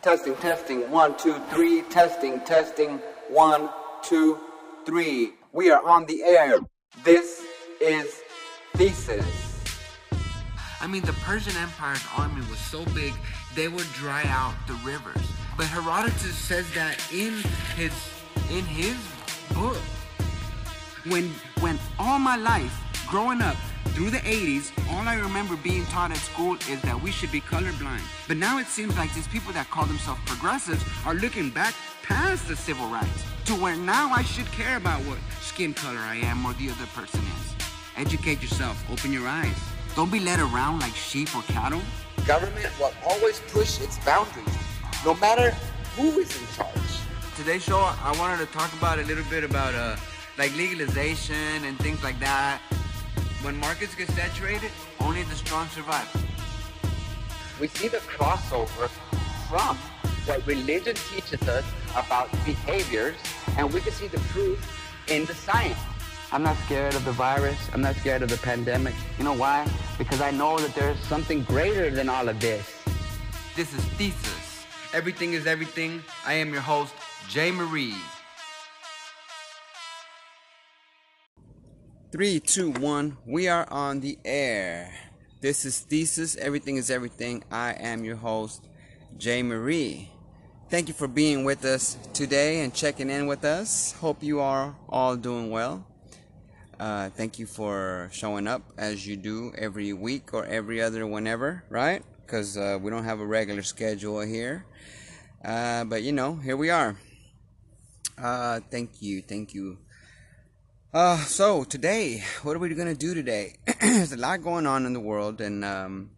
Testing, testing, one, two, three. Testing, testing, one, two, three. We are on the air. This is Thesis. I mean, the Persian Empire's army was so big, they would dry out the rivers. But Herodotus says that in his in his book. When when all my life growing up through the 80s, all I remember being taught at school is that we should be colorblind. But now it seems like these people that call themselves progressives are looking back past the civil rights to where now I should care about what skin color I am or the other person is. Educate yourself, open your eyes. Don't be led around like sheep or cattle. Government will always push its boundaries, no matter who is in charge. Today's show, I wanted to talk about a little bit about uh, like legalization and things like that. When markets get saturated, only the strong survive. We see the crossover from what religion teaches us about behaviors, and we can see the proof in the science. I'm not scared of the virus. I'm not scared of the pandemic. You know why? Because I know that there's something greater than all of this. This is Thesis. Everything is everything. I am your host, Jay Marie. Three, two, one. We are on the air. This is Thesis. Everything is everything. I am your host, Jay Marie. Thank you for being with us today and checking in with us. Hope you are all doing well. Uh, thank you for showing up as you do every week or every other whenever, right? Because uh, we don't have a regular schedule here. Uh, but you know, here we are. Uh, thank you, thank you uh, so today, what are we gonna do today? There's a lot going on in the world, and um,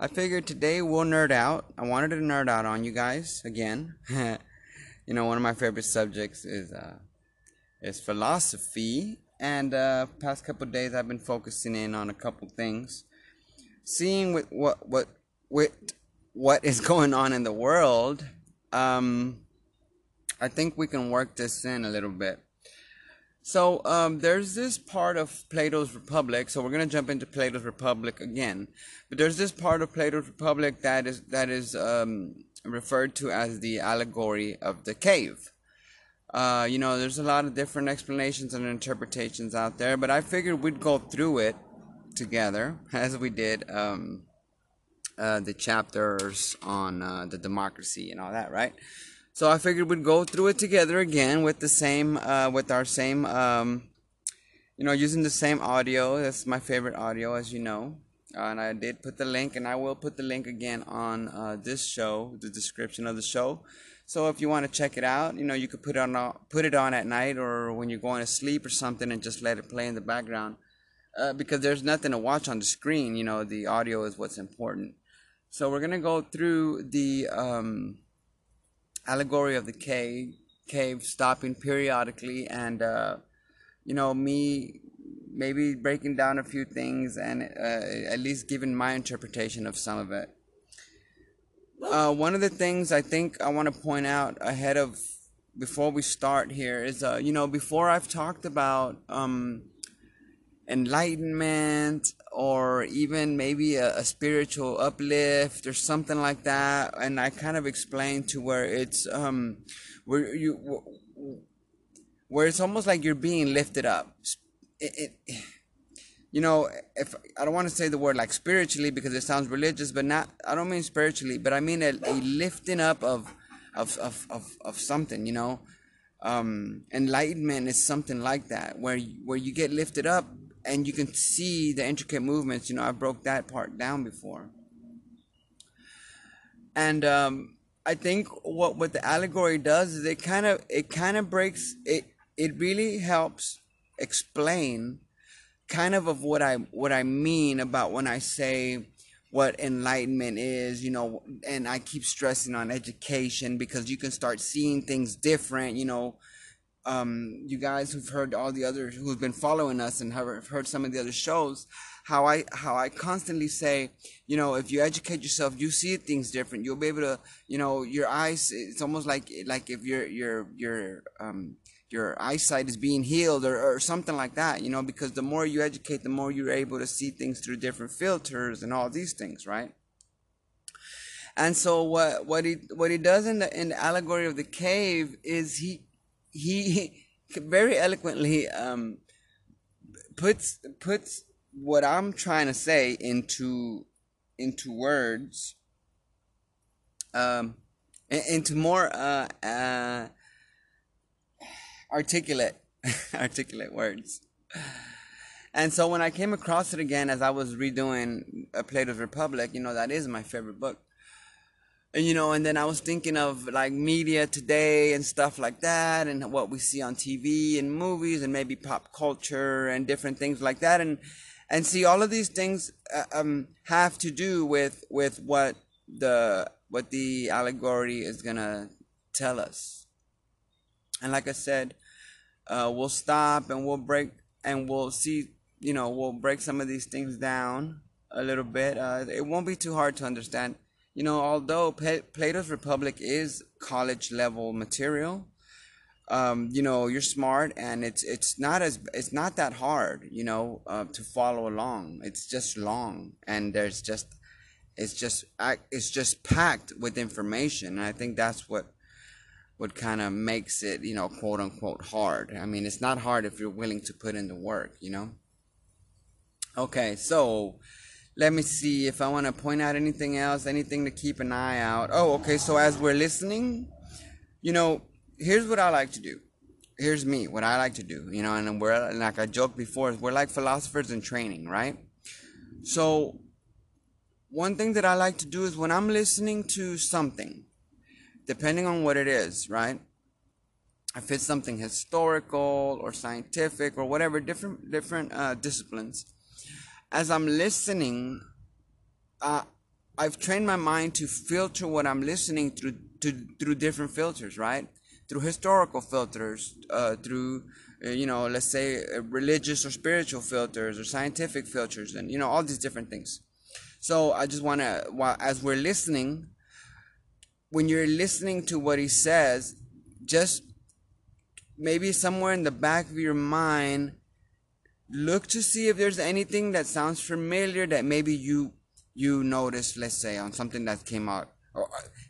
I figured today we'll nerd out. I wanted to nerd out on you guys again. you know, one of my favorite subjects is uh, is philosophy, and uh, past couple days I've been focusing in on a couple things, seeing with what what with what is going on in the world. Um, I think we can work this in a little bit. So um, there's this part of Plato's Republic. So we're gonna jump into Plato's Republic again, but there's this part of Plato's Republic that is that is um, referred to as the allegory of the cave. Uh, you know, there's a lot of different explanations and interpretations out there, but I figured we'd go through it together as we did um, uh, the chapters on uh, the democracy and all that, right? So I figured we'd go through it together again with the same, uh, with our same, um, you know, using the same audio. That's my favorite audio, as you know. Uh, and I did put the link, and I will put the link again on uh, this show, the description of the show. So if you want to check it out, you know, you could put it on, put it on at night or when you're going to sleep or something, and just let it play in the background. Uh, because there's nothing to watch on the screen. You know, the audio is what's important. So we're gonna go through the. Um, allegory of the cave, cave stopping periodically, and uh, you know me maybe breaking down a few things and uh, at least giving my interpretation of some of it. Uh, one of the things I think I want to point out ahead of before we start here is, uh, you know, before I've talked about um, enlightenment or even maybe a, a, spiritual uplift or something like that. And i kind of explained to where it's um where you where it's almost like you're being lifted up. It, it you know if i don't want to say the word like spiritually because it sounds religious but not i don't mean spiritually but i mean a, a lifting up of of, of of of something you know? Um enlightenment is something like that where where you get lifted up and you can see the intricate movements. You know, I broke that part down before. And um, I think what what the allegory does is it kind of it kind of breaks it. It really helps explain kind of of what I what I mean about when I say what enlightenment is, you know, and I keep stressing on education because you can start seeing things different, you know, um, you guys who've heard all the other who've been following us and have heard some of the other shows how i how i constantly say you know if you educate yourself you see things different. You'll be able to you know your eyes it's almost like like if your your your um your eyesight is being healed or, or something like that you know because the more you educate the more you're able to see things through different filters and all these things right? And so what what he what he does in the in the allegory of the cave is he he very eloquently um, puts puts what I'm trying to say into into words um, into more uh, uh, articulate articulate words. And so when I came across it again as I was redoing a Plato's Republic, you know, that is my favorite book. And, you know, and then I was thinking of like media today and stuff like that and what we see on TV and movies and maybe pop culture and different things like that. And, and see all of these things uh, um, have to do with, with what the, what the allegory is to tell us. And like I said, uh, we'll stop and we'll break and we'll see you know, we'll break some of these things down a little bit. Uh, it won't be too hard to understand. You know, although Plato's Republic is college level material, um, you know, you're smart and it's it's not as it's not that hard, you know, uh, to follow along. It's just long and there's just it's just it's just packed with information. And I think that's what what kind of makes it, you know, quote unquote hard. I mean, it's not hard if you're willing to put in the work, you know. Okay, so let me see if I want to point out anything else, anything to keep an eye out. Oh, okay, so as we're listening, you know, here's what I like to do. Here's me, what I like to do, you know, and we're like I joked before, we're like philosophers in training, right? So, one thing that I like to do is when I'm listening to something, depending on what it is, right? If it's something historical or scientific or whatever, different different uh, disciplines, as I'm listening, uh, I've trained my mind to filter what I'm listening through to, through different filters, right? Through historical filters, uh, through uh, you know, let's say uh, religious or spiritual filters or scientific filters, and you know all these different things. So I just want to, while as we're listening, when you're listening to what he says, just maybe somewhere in the back of your mind look to see if there's anything that sounds familiar that maybe you you noticed let's say on something that came out.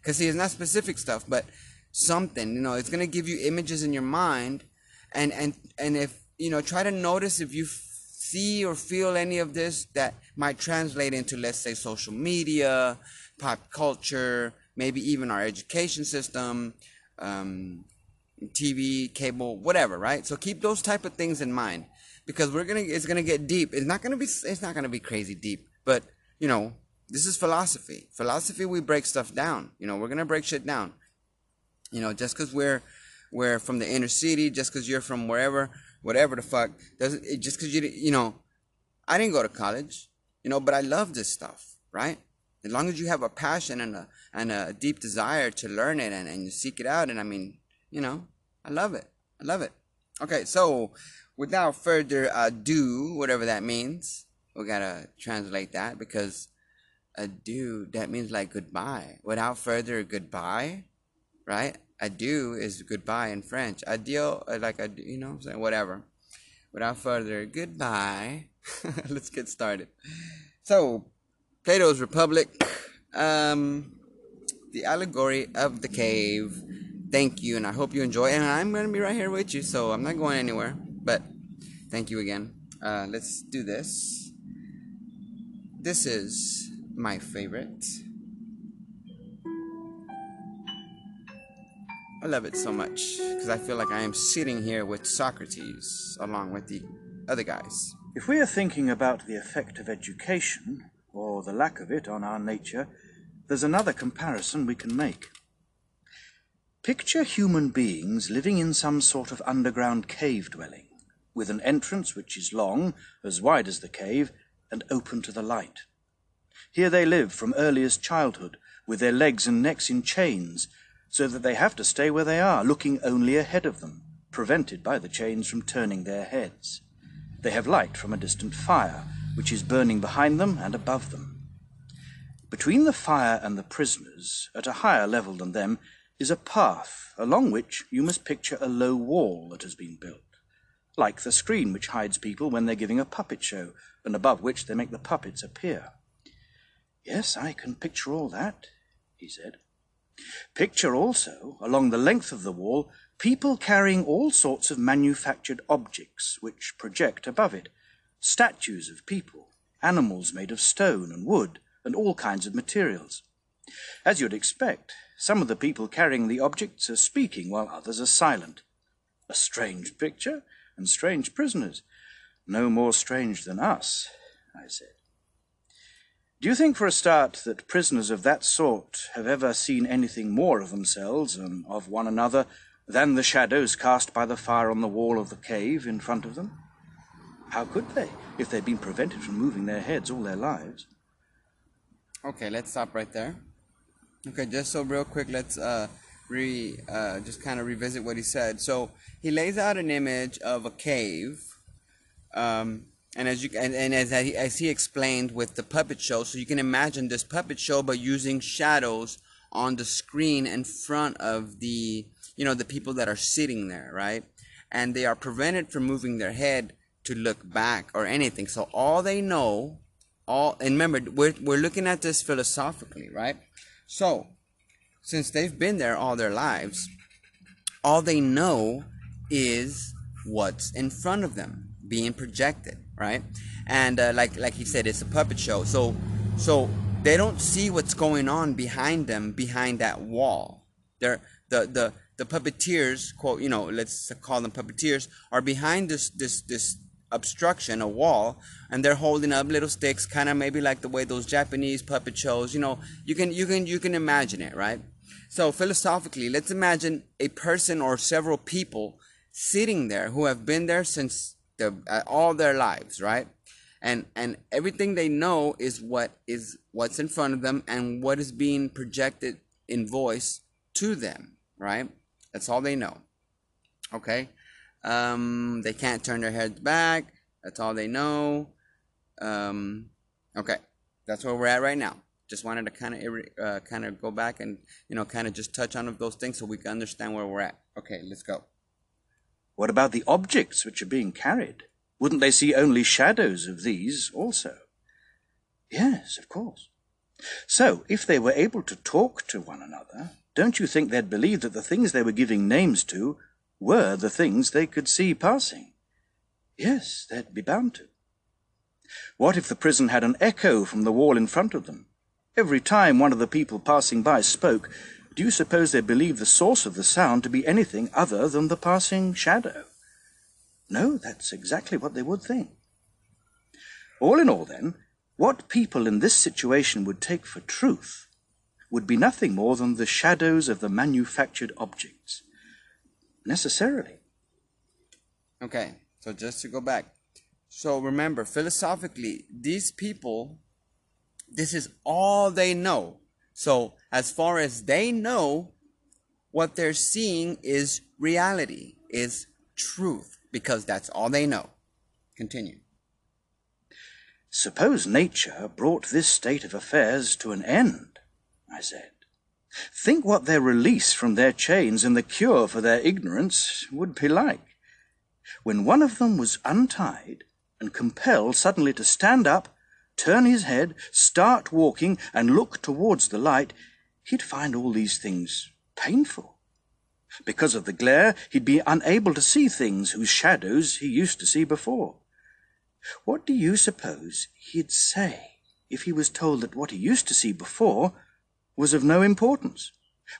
Because see it's not specific stuff but something you know it's going to give you images in your mind. And and and if you know try to notice if you see or feel any of this that might translate into let's say social media pop culture maybe even our education system um, tv cable whatever right? So keep those type of things in mind because we're gonna it's gonna get deep. It's not gonna be it's not gonna be crazy deep, but you know this is philosophy. Philosophy we break stuff down. You know we're gonna break shit down. You know just because we're we're from the inner city, just because you're from wherever, whatever the fuck doesn't it, just because you you know I didn't go to college, you know, but I love this stuff, right? As long as you have a passion and a and a deep desire to learn it and, and you seek it out, and I mean, you know, I love it. I love it. Okay, so without further ado, whatever that means, we gotta translate that because adieu, that means like goodbye. Without further goodbye, right? Adieu is goodbye in French. Adieu, uh, like, adieu, you know I'm saying? Whatever. Without further goodbye, let's get started. So, Plato's Republic, um, the allegory of the cave. Thank you, and I hope you enjoy. And I'm gonna be right here with you, so I'm not going anywhere. But thank you again. Uh, let's do this. This is my favorite. I love it so much because I feel like I am sitting here with Socrates along with the other guys. If we are thinking about the effect of education, or the lack of it, on our nature, there's another comparison we can make. Picture human beings living in some sort of underground cave dwelling with an entrance which is long, as wide as the cave, and open to the light. Here they live from earliest childhood, with their legs and necks in chains, so that they have to stay where they are, looking only ahead of them, prevented by the chains from turning their heads. They have light from a distant fire, which is burning behind them and above them. Between the fire and the prisoners, at a higher level than them, is a path, along which you must picture a low wall that has been built like the screen which hides people when they're giving a puppet show, and above which they make the puppets appear. Yes, I can picture all that. he said. Picture also, along the length of the wall, people carrying all sorts of manufactured objects which project above it statues of people, animals made of stone and wood, and all kinds of materials. As you'd expect, some of the people carrying the objects are speaking while others are silent. A strange picture and strange prisoners. No more strange than us, I said. Do you think, for a start, that prisoners of that sort have ever seen anything more of themselves and of one another than the shadows cast by the fire on the wall of the cave in front of them? How could they, if they'd been prevented from moving their heads all their lives? Okay, let's stop right there. Okay, just so real quick, let's uh, re uh, just kind of revisit what he said. So he lays out an image of a cave, um, and as you and, and as he, as he explained with the puppet show, so you can imagine this puppet show, but using shadows on the screen in front of the you know the people that are sitting there, right? And they are prevented from moving their head to look back or anything. So all they know, all and remember, we're we're looking at this philosophically, right? So, since they've been there all their lives, all they know is what's in front of them being projected, right? And uh, like like he said, it's a puppet show. So so they don't see what's going on behind them, behind that wall. They're the the the puppeteers, quote, you know, let's call them puppeteers, are behind this this this obstruction, a wall, and they're holding up little sticks, kind of maybe like the way those Japanese puppet shows. You know, you can you can you can imagine it, right? So philosophically, let's imagine a person or several people sitting there who have been there since the, uh, all their lives, right? And and everything they know is what is what's in front of them and what is being projected in voice to them, right? That's all they know. Okay? Um, they can't turn their heads back. That's all they know. Um, okay, that's where we're at right now. Just wanted to kind of uh, kind of go back and you know kind of just touch on those things so we can understand where we're at. Okay, let's go. What about the objects which are being carried? Wouldn't they see only shadows of these also? Yes, of course. So, if they were able to talk to one another, don't you think they'd believe that the things they were giving names to were the things they could see passing. Yes, they'd be bound to. What if the prison had an echo from the wall in front of them? Every time one of the people passing by spoke, do you suppose they believed the source of the sound to be anything other than the passing shadow? No, that's exactly what they would think. All in all, then, what people in this situation would take for truth would be nothing more than the shadows of the manufactured objects necessarily. Okay, so just to go back. So remember, philosophically, these people, this is all they know. So as far as they know, what they're seeing is reality, is truth, because that's all they know. Continue. Suppose nature brought this state of affairs to an end, I said. Think what their release from their chains and the cure for their ignorance would be like. When one of them was untied and compelled suddenly to stand up, turn his head, start walking, and look towards the light, he'd find all these things painful. Because of the glare, he'd be unable to see things whose shadows he used to see before. What do you suppose he'd say if he was told that what he used to see before was of no importance,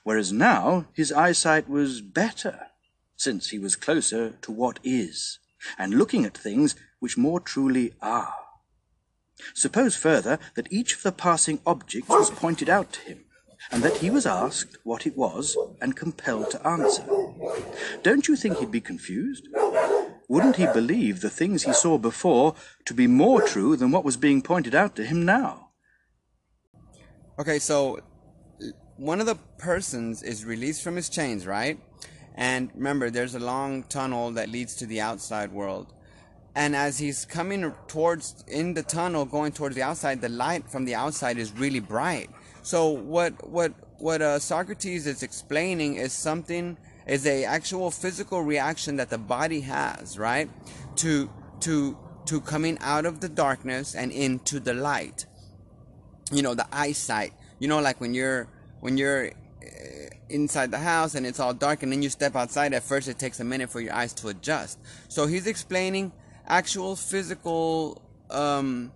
whereas now his eyesight was better, since he was closer to what is, and looking at things which more truly are. Suppose further that each of the passing objects was pointed out to him, and that he was asked what it was and compelled to answer. Don't you think he'd be confused? Wouldn't he believe the things he saw before to be more true than what was being pointed out to him now? Okay, so one of the persons is released from his chains, right? And remember, there's a long tunnel that leads to the outside world. And as he's coming towards in the tunnel, going towards the outside, the light from the outside is really bright. So what what what uh, Socrates is explaining is something is a actual physical reaction that the body has, right? To to to coming out of the darkness and into the light. You know, the eyesight. You know, like when you're when you're uh, inside the house and it's all dark and then you step outside at first it takes a minute for your eyes to adjust so he's explaining actual physical um,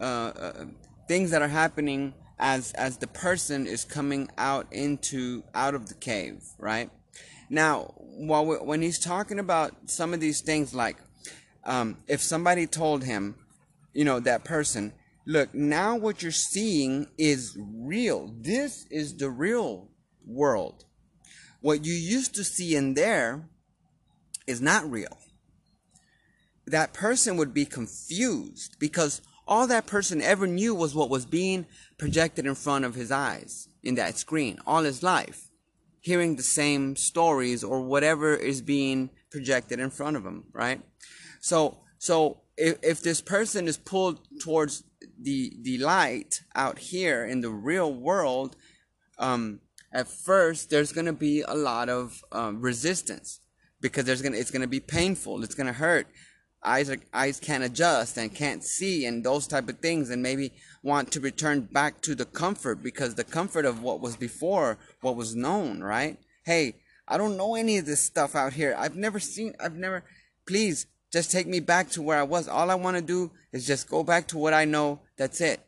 uh, uh, things that are happening as as the person is coming out into out of the cave right? Now while we, when he's talking about some of these things like um, if somebody told him you know that person look now what you're seeing is real. This is the real world. What you used to see in there is not real that person would be confused because all that person ever knew was what was being projected in front of his eyes in that screen all his life, hearing the same stories or whatever is being projected in front of him, right? So, so if, if this person is pulled towards the the light out here in the real world, um, at first there's gonna be a lot of um, resistance because there's gonna it's gonna be painful, it's gonna hurt eyes are, eyes can't adjust and can't see and those type of things and maybe want to return back to the comfort because the comfort of what was before what was known right? Hey i don't know any of this stuff out here. I've never seen i've never please just take me back to where i was. All i want to do is just go back to what i know. That's it.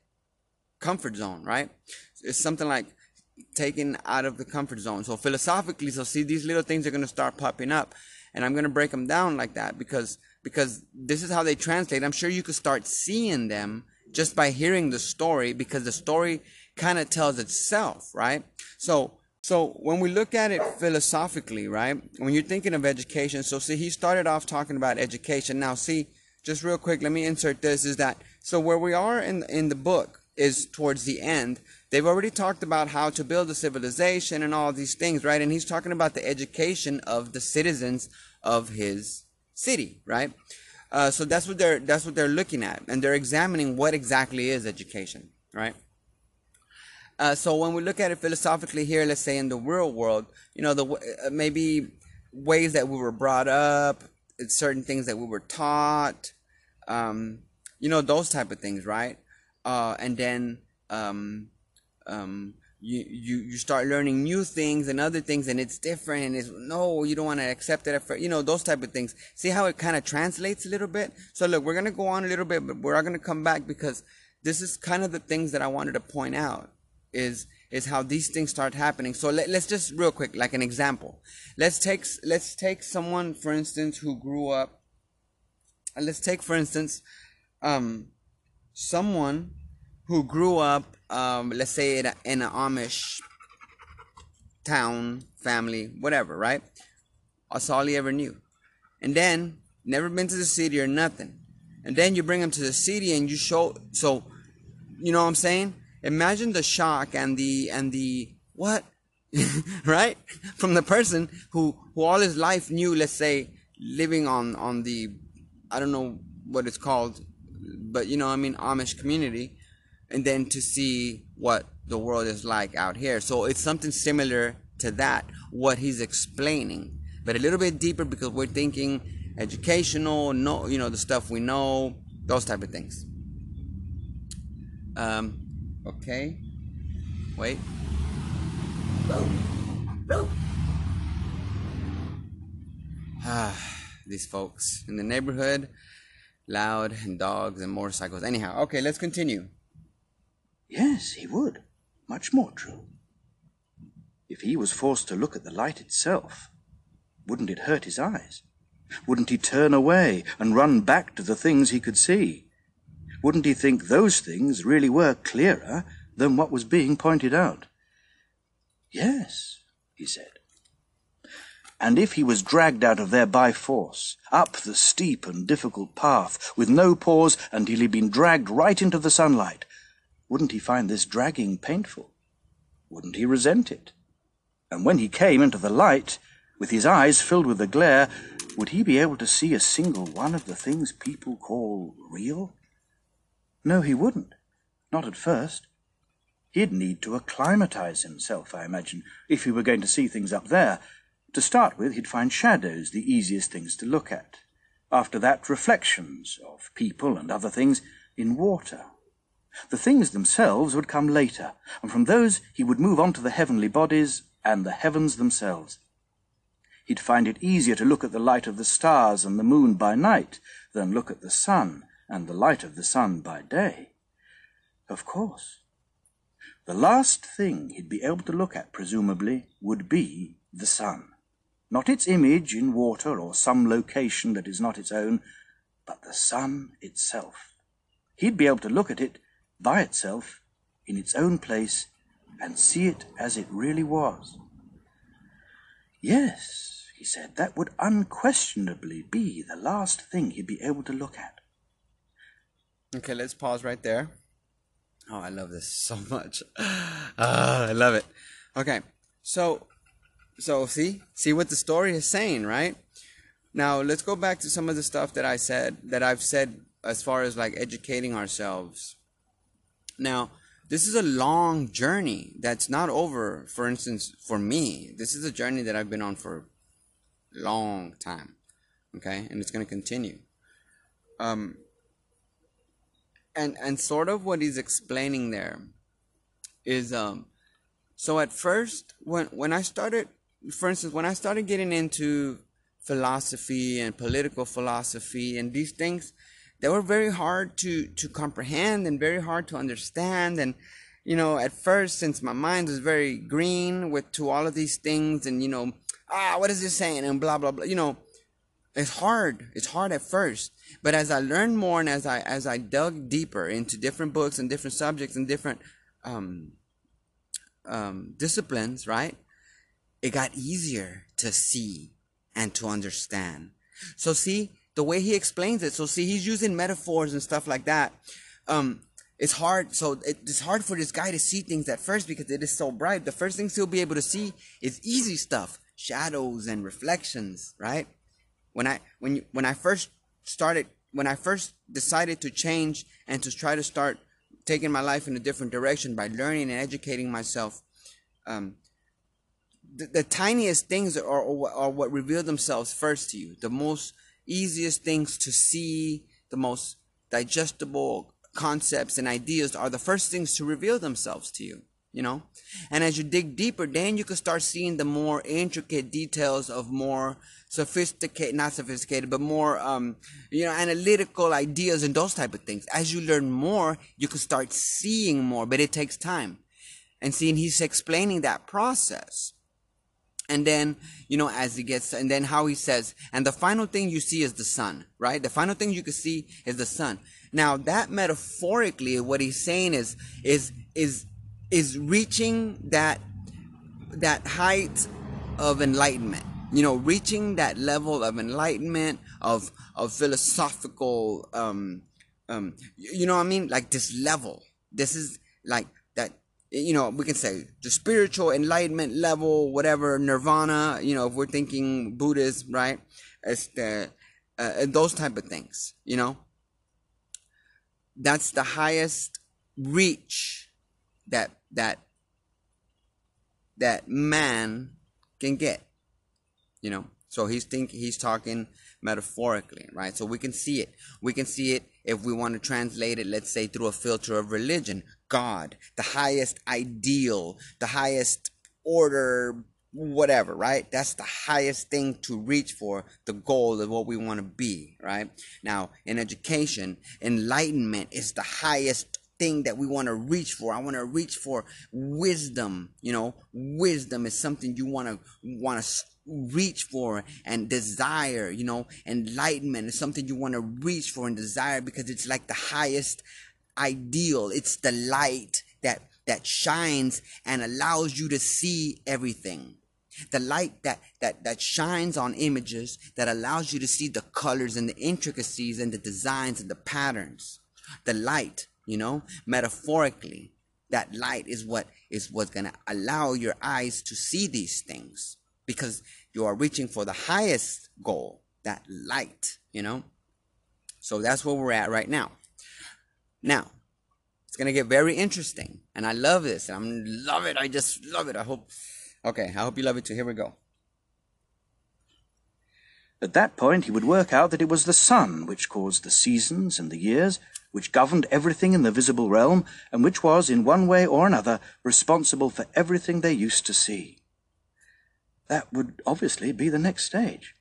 Comfort zone right? It's something like taken out of the comfort zone. So philosophically so see these little things are going to start popping up and i'm going to break them down like that because because this is how they translate. I'm sure you could start seeing them just by hearing the story because the story kind of tells itself, right? So, so when we look at it philosophically, right? When you're thinking of education, so see, he started off talking about education. Now, see, just real quick, let me insert this is that so where we are in in the book is towards the end. They've already talked about how to build a civilization and all these things, right? And he's talking about the education of the citizens of his city, right? Uh, so that's what they're that's what they're looking at, and they're examining what exactly is education, right? Uh, so when we look at it philosophically here, let's say in the real world, you know, the uh, maybe ways that we were brought up, certain things that we were taught, um, you know, those type of things, right? Uh, and then um, um, you, you you start learning new things and other things and it's different and it's no you don't want to accept it you know those type of things. See how it kind of translates a little bit? So look we're gonna go on a little bit but we're not gonna come back because this is kind of the things that i wanted to point out is is how these things start happening. So let, let's just real quick like an example. Let's take let's take someone for instance who grew up let's take for instance um someone who grew up um, let's say in, a, in an Amish town, family, whatever, right? That's all he ever knew. And then, never been to the city or nothing. And then you bring him to the city and you show, so, you know what I'm saying? Imagine the shock and the, and the, what? right? From the person who, who all his life knew, let's say, living on, on the, I don't know what it's called, but you know, I mean, Amish community and then to see what the world is like out here. So it's something similar to that, what he's explaining, but a little bit deeper because we're thinking educational, no, you know, the stuff we know, those type of things. Um, okay, wait. Ah, these folks in the neighborhood, loud and dogs and motorcycles. Anyhow, okay, let's continue. Yes, he would. Much more true. If he was forced to look at the light itself, wouldn't it hurt his eyes? Wouldn't he turn away and run back to the things he could see? Wouldn't he think those things really were clearer than what was being pointed out? Yes, he said. And if he was dragged out of there by force, up the steep and difficult path, with no pause until he'd been dragged right into the sunlight, wouldn't he find this dragging painful? Wouldn't he resent it? And when he came into the light, with his eyes filled with the glare, would he be able to see a single one of the things people call real? No, he wouldn't. Not at first. He'd need to acclimatize himself, I imagine, if he were going to see things up there. To start with, he'd find shadows the easiest things to look at. After that, reflections of people and other things in water The things themselves would come later, and from those he would move on to the heavenly bodies and the heavens themselves. He'd find it easier to look at the light of the stars and the moon by night than look at the sun and the light of the sun by day. Of course. The last thing he'd be able to look at, presumably, would be the sun. Not its image in water or some location that is not its own, but the sun itself. He'd be able to look at it by itself in its own place and see it as it really was. Yes, he said, that would unquestionably be the last thing he'd be able to look at. Okay, let's pause right there. Oh, I love this so much. Ah, I love it. Okay, so, so see, see what the story is saying, right? Now let's go back to some of the stuff that I said that I've said as far as like educating ourselves. Now, this is a long journey that's not over. For instance, for me, this is a journey that I've been on for a long time. Okay, and it's going to continue. Um, and and sort of what he's explaining there is um so at first when when I started for instance when I started getting into philosophy and political philosophy and these things they were very hard to to comprehend and very hard to understand. And you know at first since my mind was very green with to all of these things and you know ah what is this saying? and blah blah blah you know it's hard. It's hard at first. But as i learned more and as i as i dug deeper into different books and different subjects and different um, um, disciplines right it got easier to see and to understand. So see the way he explains it. So see he's using metaphors and stuff like that. Um, it's hard so it, it's hard for this guy to see things at first because it is so bright. The first things he'll be able to see is easy stuff shadows and reflections right? When I when you, when I first started when I first decided to change and to try to start taking my life in a different direction by learning and educating myself, um, the, the tiniest things are, are, are what reveal themselves first to you. The most easiest things to see, the most digestible concepts and ideas are the first things to reveal themselves to you you know? And as you dig deeper then you can start seeing the more intricate details of more sophisticated not sophisticated but more um you know analytical ideas and those type of things. As you learn more you can start seeing more but it takes time. And seeing he's explaining that process and then you know as he gets and then how he says and the final thing you see is the sun right? The final thing you can see is the sun. Now that metaphorically what he's saying is is is is reaching that that height of enlightenment you know reaching that level of enlightenment of of philosophical um um you know what i mean? Like this level. This is like you know we can say the spiritual enlightenment level whatever nirvana you know if we're thinking buddhist right? It's the uh, those type of things you know? That's the highest reach that that that man can get you know? So he's think he's talking metaphorically right? So we can see it. We can see it if we want to translate it let's say through a filter of religion god the highest ideal the highest order whatever right that's the highest thing to reach for the goal of what we want to be right now in education enlightenment is the highest thing that we want to reach for. I want to reach for wisdom. You know, wisdom is something you want to want to reach for and desire. You know, enlightenment is something you want to reach for and desire because it's like the highest ideal. It's the light that that shines and allows you to see everything. The light that that that shines on images that allows you to see the colors and the intricacies and the designs and the patterns. The light you know metaphorically that light is what is what's going to allow your eyes to see these things because you are reaching for the highest goal that light you know? So that's where we're at right now now it's going to get very interesting and i love this and I'm love it i just love it i hope okay i hope you love it too here we go at that point he would work out that it was the sun which caused the seasons and the years which governed everything in the visible realm, and which was, in one way or another, responsible for everything they used to see. That would obviously be the next stage.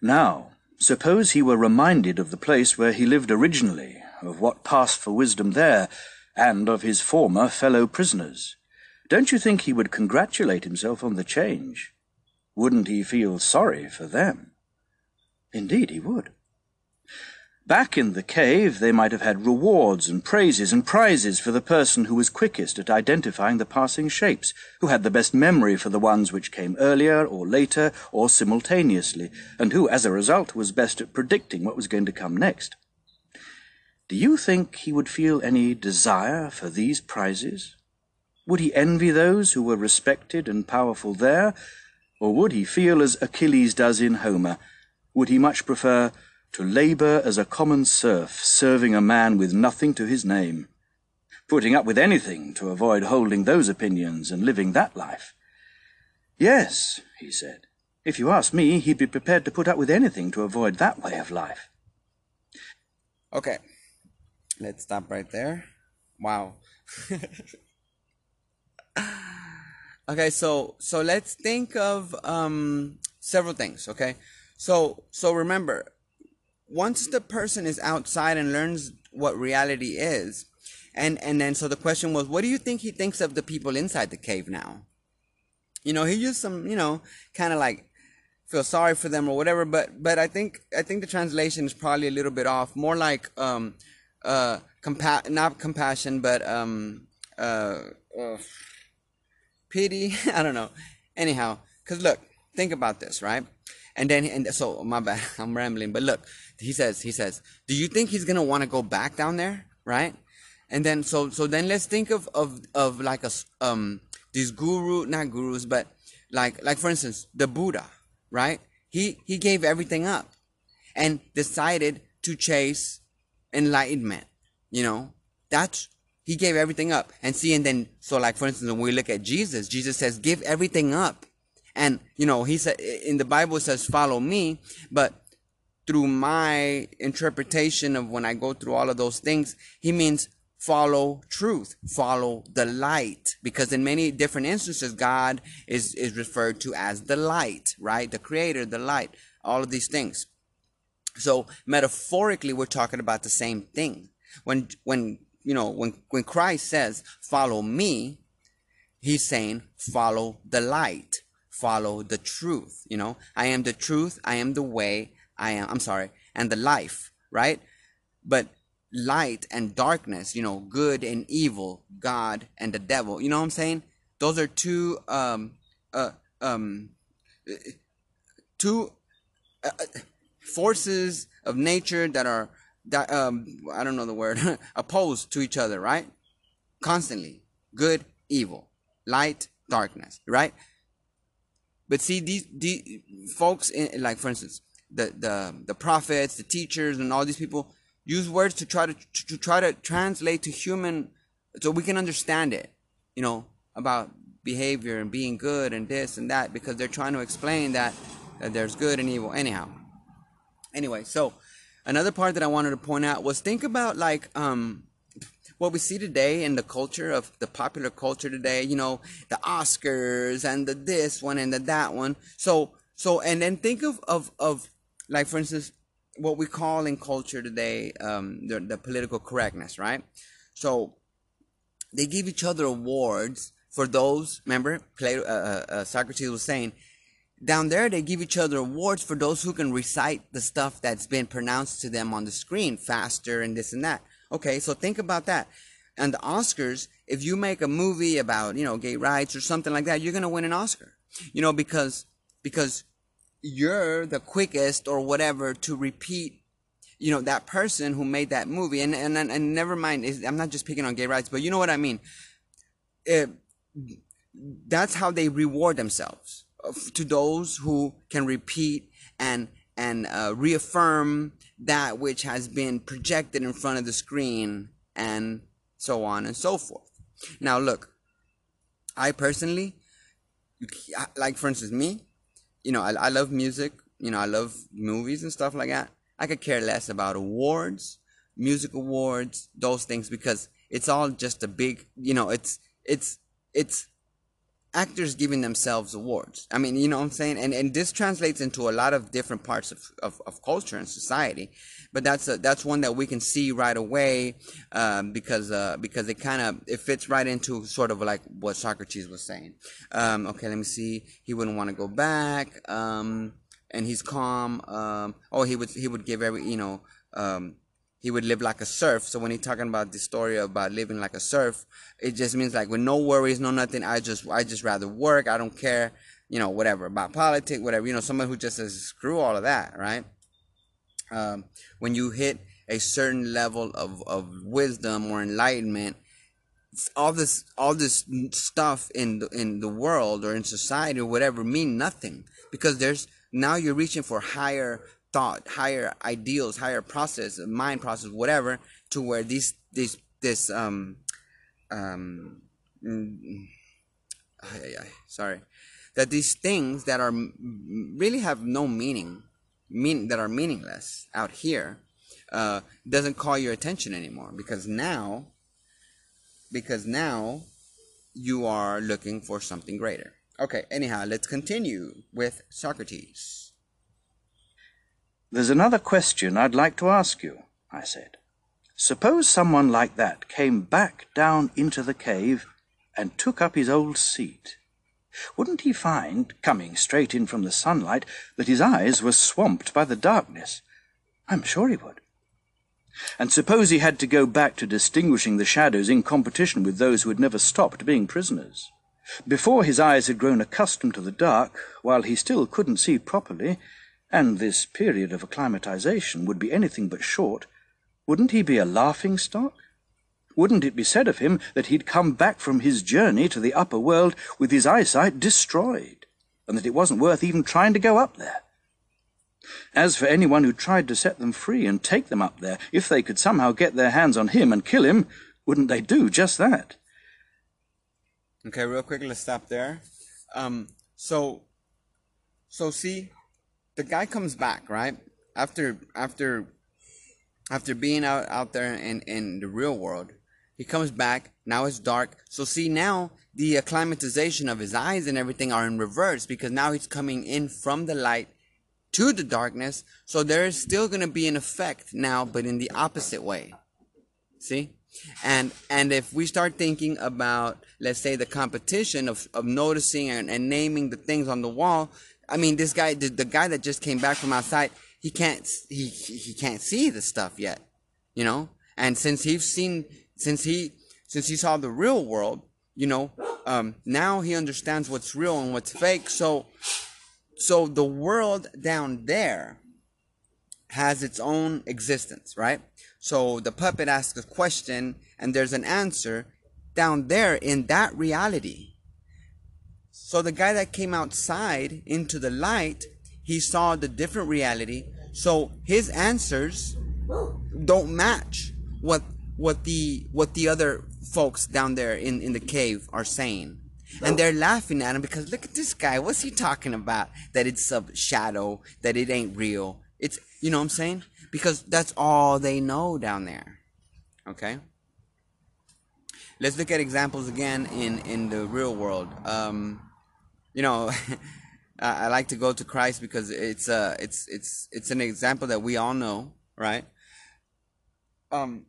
Now, suppose he were reminded of the place where he lived originally, of what passed for wisdom there, and of his former fellow prisoners. Don't you think he would congratulate himself on the change? Wouldn't he feel sorry for them? Indeed he would. Back in the cave, they might have had rewards and praises and prizes for the person who was quickest at identifying the passing shapes, who had the best memory for the ones which came earlier or later or simultaneously, and who, as a result, was best at predicting what was going to come next. Do you think he would feel any desire for these prizes? Would he envy those who were respected and powerful there? Or would he feel as Achilles does in Homer? Would he much prefer to labour as a common serf, serving a man with nothing to his name, putting up with anything to avoid holding those opinions and living that life. Yes, he said, if you ask me, he'd be prepared to put up with anything to avoid that way of life. Okay, let's stop right there. Wow. okay, so so let's think of um, several things. Okay, so so remember, once the person is outside and learns what reality is, and and then so the question was, what do you think he thinks of the people inside the cave now? You know, he used some, you know, kind of like feel sorry for them or whatever, but but I think I think the translation is probably a little bit off. More like um uh compa- not compassion, but um uh, uh pity. I don't know. Anyhow, because look, think about this, right? And then, and so my bad, I'm rambling. But look, he says, he says, do you think he's gonna want to go back down there, right? And then, so, so then let's think of of of like a um these guru, not gurus, but like like for instance, the Buddha, right? He he gave everything up, and decided to chase enlightenment. You know, that's he gave everything up. And see, and then so like for instance, when we look at Jesus, Jesus says, "Give everything up." And you know, he said in the Bible says, "Follow me," but through my interpretation of when I go through all of those things, he means follow truth, follow the light. Because in many different instances, God is, is referred to as the light, right? The creator, the light, all of these things. So metaphorically, we're talking about the same thing. When, when, you know, when, when Christ says, follow me, he's saying, follow the light follow the truth. You know, I am the truth, I am the way, I am, I'm sorry, and the life, right? But light and darkness, you know, good and evil, God and the devil, you know what I'm saying? Those are two, um, uh, um, two uh, forces of nature that are, that, um, I don't know the word, opposed to each other, right? Constantly. Good, evil. Light, darkness, right? But see, these, these folks, in, like for instance, the, the, the prophets, the teachers, and all these people use words to try to, to, to try to translate to human, so we can understand it, you know, about behavior and being good and this and that, because they're trying to explain that, that there's good and evil. Anyhow, anyway, so another part that I wanted to point out was think about like um what we see today in the culture of the popular culture today, you know, the Oscars and the this one and the that one. So so and then think of of of like for instance what we call in culture today um the, the political correctness, right? So they give each other awards for those. Remember, Plato, uh, uh, Socrates was saying down there they give each other awards for those who can recite the stuff that's been pronounced to them on the screen faster and this and that. Okay, so think about that. And the Oscars, if you make a movie about, you know, gay rights or something like that, you're going to win an Oscar. You know, because, because you're the quickest or whatever to repeat, you know, that person who made that movie. And, and, and never mind, I'm not just picking on gay rights, but you know what I mean? It, that's how they reward themselves to those who can repeat and, and uh, reaffirm that which has been projected in front of the screen and so on and so forth. Now, look, I personally, like for instance, me, you know, I, I love music, you know, I love movies and stuff like that. I could care less about awards, music awards, those things, because it's all just a big, you know, it's it's it's actors giving themselves awards. I mean, you know what I'm saying? And and this translates into a lot of different parts of, of, of culture and society. But that's a, that's one that we can see right away um, because uh, because it kind of it fits right into sort of like what Socrates was saying. Um, okay, let me see. He wouldn't want to go back. Um, and he's calm. Um, oh, he would he would give every you know um, he would live like a serf. So when he's talking about the story about living like a serf, it just means like with no worries, no nothing. I just I just rather work. I don't care, you know, whatever about politics, whatever. You know, someone who just says screw all of that, right? Um, when you hit a certain level of, of wisdom or enlightenment, all this all this stuff in the, in the world or in society or whatever mean nothing because there's now you're reaching for higher thought, higher ideals, higher process, mind process, whatever, to where these these this um um mm, sorry that these things that are really have no meaning mean that are meaningless out here uh, doesn't call your attention anymore because now because now you are looking for something greater. Okay anyhow let's continue with socrates there's another question I'd like to ask you, I said. Suppose someone like that came back down into the cave and took up his old seat. Wouldn't he find, coming straight in from the sunlight, that his eyes were swamped by the darkness? I'm sure he would. And suppose he had to go back to distinguishing the shadows in competition with those who had never stopped being prisoners. Before his eyes had grown accustomed to the dark, while he still couldn't see properly, and this period of acclimatization would be anything but short, wouldn't he be a laughing stock? Wouldn't it be said of him that he'd come back from his journey to the upper world with his eyesight destroyed, and that it wasn't worth even trying to go up there? As for anyone who tried to set them free and take them up there, if they could somehow get their hands on him and kill him, wouldn't they do just that? Okay, real quick, let's stop there. Um, so, so see, the guy comes back right? After after after being out out there in in the real world he comes back. Now it's dark. So see now the acclimatization of his eyes and everything are in reverse because now he's coming in from the light to the darkness. So there is still going to be an effect now but in the opposite way. See? And and if we start thinking about let's say the competition of, of noticing and, and naming the things on the wall I mean, this guy, the, the guy that just came back from outside, he can't he he can't see the stuff yet, you know. And since he's seen, since he since he saw the real world, you know, um, now he understands what's real and what's fake. So, so the world down there has its own existence, right? So the puppet asks a question and there's an answer down there in that reality. So the guy that came outside into the light, he saw the different reality. So his answers don't match what what the what the other folks down there in, in the cave are saying. And they're laughing at him because look at this guy. What's he talking about? That it's a shadow, that it ain't real. It's you know what I'm saying? Because that's all they know down there. Okay? Let's look at examples again in, in the real world. Um, you know, I like to go to Christ because it's uh it's it's it's an example that we all know, right? Um,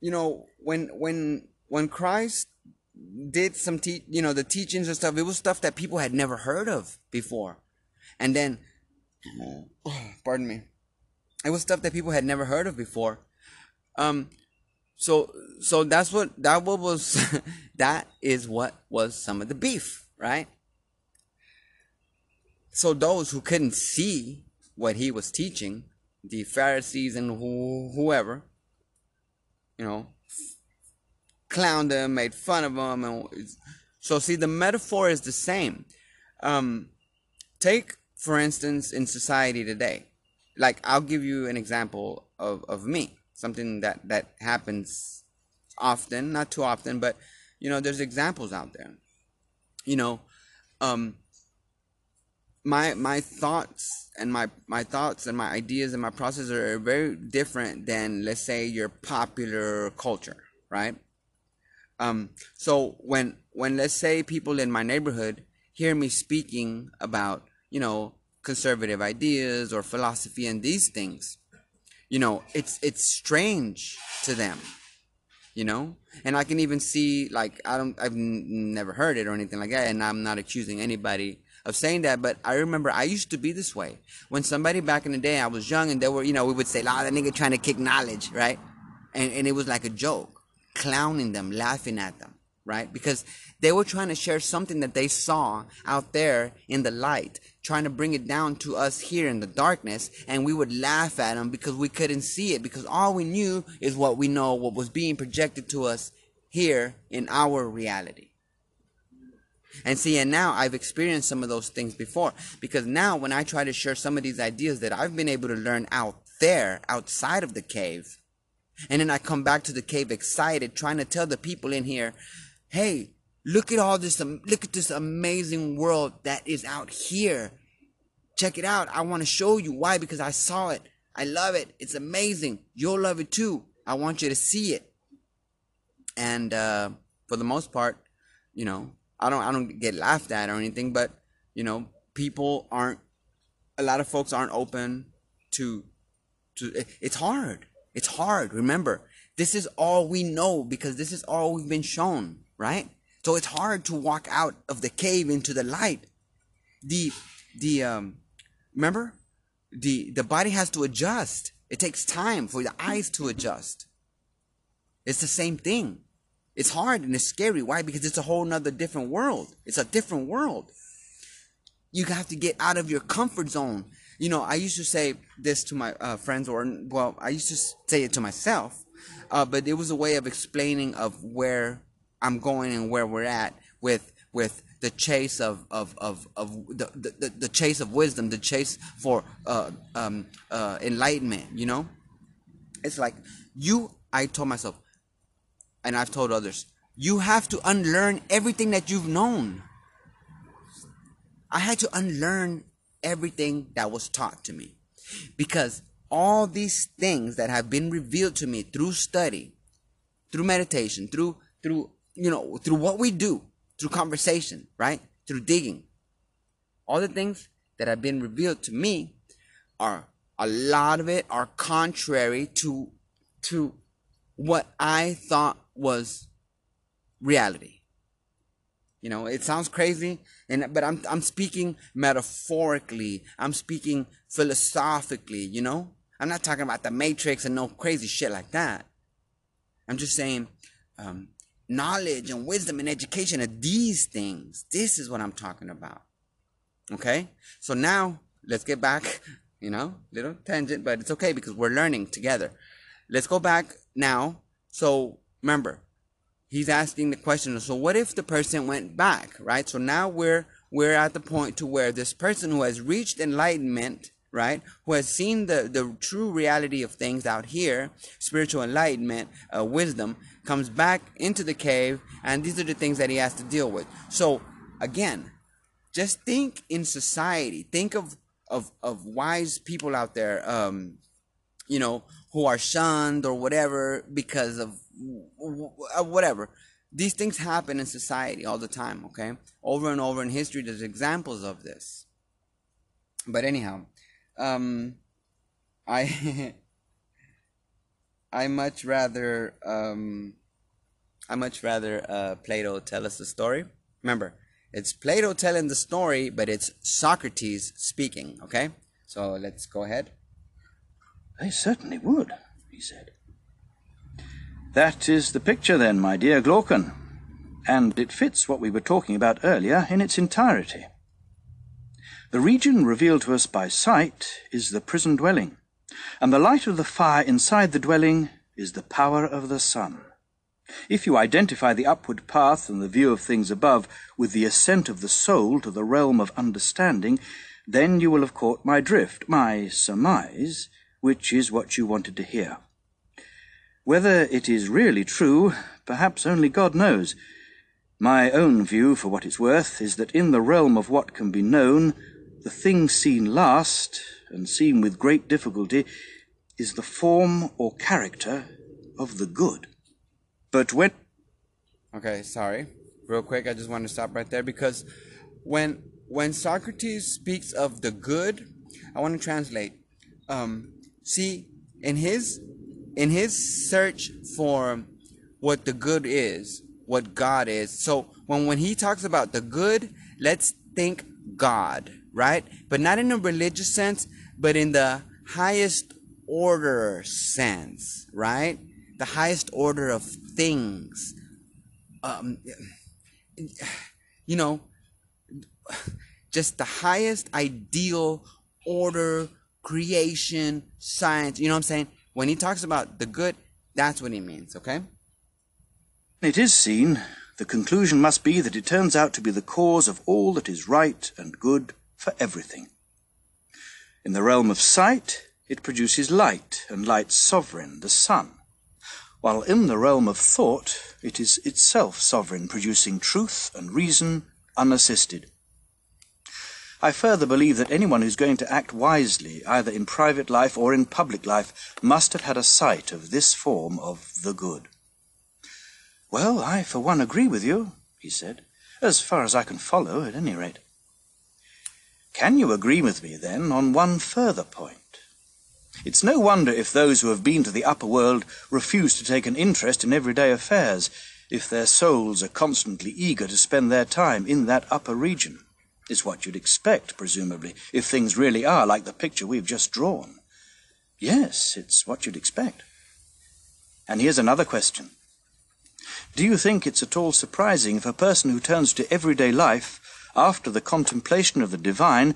you know, when when when Christ did some te- you know the teachings and stuff, it was stuff that people had never heard of before, and then, pardon me, it was stuff that people had never heard of before. Um, so so that's what that what was that is what was some of the beef, right? So those who couldn't see what he was teaching, the Pharisees and who, whoever, you know, clowned him, made fun of him, and so see the metaphor is the same. Um, take for instance in society today, like I'll give you an example of of me, something that that happens often, not too often, but you know, there's examples out there. You know, um, my my thoughts and my my thoughts and my ideas and my process are very different than let's say your popular culture, right? Um, so when when let's say people in my neighborhood hear me speaking about you know conservative ideas or philosophy and these things, you know it's it's strange to them, you know, and I can even see like I don't I've n- never heard it or anything like that, and I'm not accusing anybody of saying that, but I remember I used to be this way. When somebody back in the day, I was young and they were, you know, we would say, "Ah, that nigga trying to kick knowledge," right? And and it was like a joke, clowning them, laughing at them, right? Because they were trying to share something that they saw out there in the light, trying to bring it down to us here in the darkness, and we would laugh at them because we couldn't see it because all we knew is what we know, what was being projected to us here in our reality. And see, and now I've experienced some of those things before because now when I try to share some of these ideas that I've been able to learn out there, outside of the cave, and then I come back to the cave excited, trying to tell the people in here, hey, look at all this, look at this amazing world that is out here. Check it out. I want to show you why because I saw it. I love it. It's amazing. You'll love it too. I want you to see it. And uh, for the most part, you know, I don't I don't get laughed at or anything, but you know, people aren't a lot of folks aren't open to to it's hard. It's hard. Remember, this is all we know because this is all we've been shown, right? So it's hard to walk out of the cave into the light. The the um remember the the body has to adjust. It takes time for the eyes to adjust. It's the same thing. It's hard and it's scary. Why? Because it's a whole nother different world. It's a different world. You have to get out of your comfort zone. You know, I used to say this to my uh, friends, or well, I used to say it to myself, uh, but it was a way of explaining of where I'm going and where we're at with with the chase of of of, of the, the, the chase of wisdom, the chase for uh, um, uh, enlightenment. You know, it's like you. I told myself, and I've told others, you have to unlearn everything that you've known. I had to unlearn everything that was taught to me because all these things that have been revealed to me through study, through meditation, through through you know, through what we do, through conversation, right? Through digging. All the things that have been revealed to me are a lot of it are contrary to to what I thought was reality. You know, it sounds crazy, and but I'm I'm speaking metaphorically. I'm speaking philosophically. You know, I'm not talking about the Matrix and no crazy shit like that. I'm just saying, um, knowledge and wisdom and education are these things. This is what I'm talking about. Okay, so now let's get back. You know, little tangent, but it's okay because we're learning together. Let's go back now. So remember, he's asking the question so what if the person went back right? So now we're we're at the point to where this person who has reached enlightenment right who has seen the the true reality of things out here spiritual enlightenment uh, wisdom comes back into the cave and these are the things that he has to deal with. So again just think in society. Think of of of wise people out there um you know who are shunned or whatever because of whatever. These things happen in society all the time, okay? Over and over in history, there's examples of this. But anyhow, um, I I much rather um, I much rather uh, Plato tell us the story. Remember, it's Plato telling the story, but it's Socrates speaking. Okay, so let's go ahead. They certainly would, he said. That is the picture, then, my dear Glaucon, and it fits what we were talking about earlier in its entirety. The region revealed to us by sight is the prison dwelling, and the light of the fire inside the dwelling is the power of the sun. If you identify the upward path and the view of things above with the ascent of the soul to the realm of understanding, then you will have caught my drift, my surmise, which is what you wanted to hear. Whether it is really true, perhaps only God knows. My own view, for what it's worth, is that in the realm of what can be known, the thing seen last, and seen with great difficulty, is the form or character of the good. But when. Okay, sorry. Real quick, I just want to stop right there because when when Socrates speaks of the good, I want to translate. Um, see, in his in his search for what the good is, what God is. So when when he talks about the good, let's think God, right? But not in a religious sense, but in the highest order sense, right? The highest order of things. Um, you know, just the highest ideal order, creation, science. You know what I'm saying? When he talks about the good, that's what he means, okay? It is seen. The conclusion must be that it turns out to be the cause of all that is right and good for everything. In the realm of sight, it produces light, and light's sovereign, the sun. While in the realm of thought, it is itself sovereign, producing truth and reason unassisted. I further believe that anyone who's going to act wisely, either in private life or in public life, must have had a sight of this form of the good. Well, I for one agree with you, he said, as far as I can follow, at any rate. Can you agree with me, then, on one further point? It's no wonder if those who have been to the upper world refuse to take an interest in everyday affairs, if their souls are constantly eager to spend their time in that upper region. It's what you'd expect, presumably, if things really are like the picture we've just drawn. Yes, it's what you'd expect. And here's another question. Do you think it's at all surprising if a person who turns to everyday life after the contemplation of the divine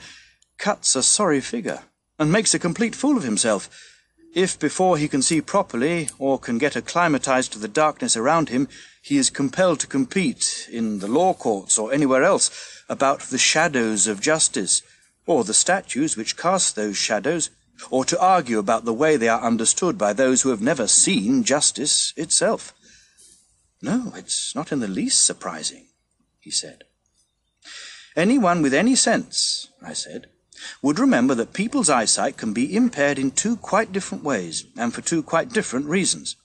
cuts a sorry figure and makes a complete fool of himself if before he can see properly or can get acclimatized to the darkness around him, he is compelled to compete in the law courts or anywhere else about the shadows of justice, or the statues which cast those shadows, or to argue about the way they are understood by those who have never seen justice itself. No, it's not in the least surprising, he said. Anyone with any sense, I said, would remember that people's eyesight can be impaired in two quite different ways, and for two quite different reasons.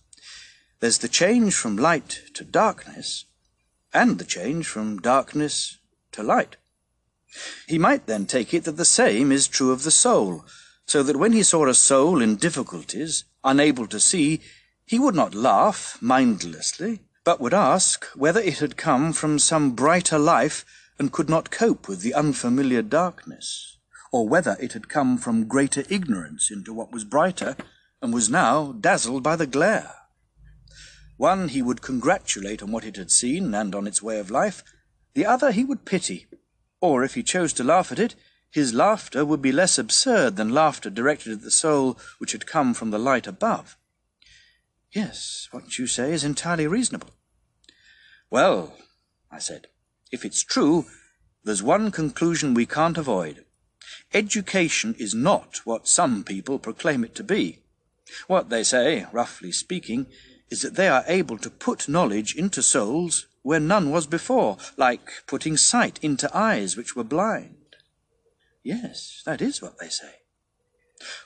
There's the change from light to darkness, and the change from darkness to light. He might then take it that the same is true of the soul, so that when he saw a soul in difficulties, unable to see, he would not laugh mindlessly, but would ask whether it had come from some brighter life and could not cope with the unfamiliar darkness or whether it had come from greater ignorance into what was brighter, and was now dazzled by the glare. One he would congratulate on what it had seen and on its way of life, the other he would pity, or if he chose to laugh at it, his laughter would be less absurd than laughter directed at the soul which had come from the light above. Yes, what you say is entirely reasonable. Well, I said, if it's true, there's one conclusion we can't avoid. Education is not what some people proclaim it to be. What they say, roughly speaking, is that they are able to put knowledge into souls where none was before, like putting sight into eyes which were blind. Yes, that is what they say.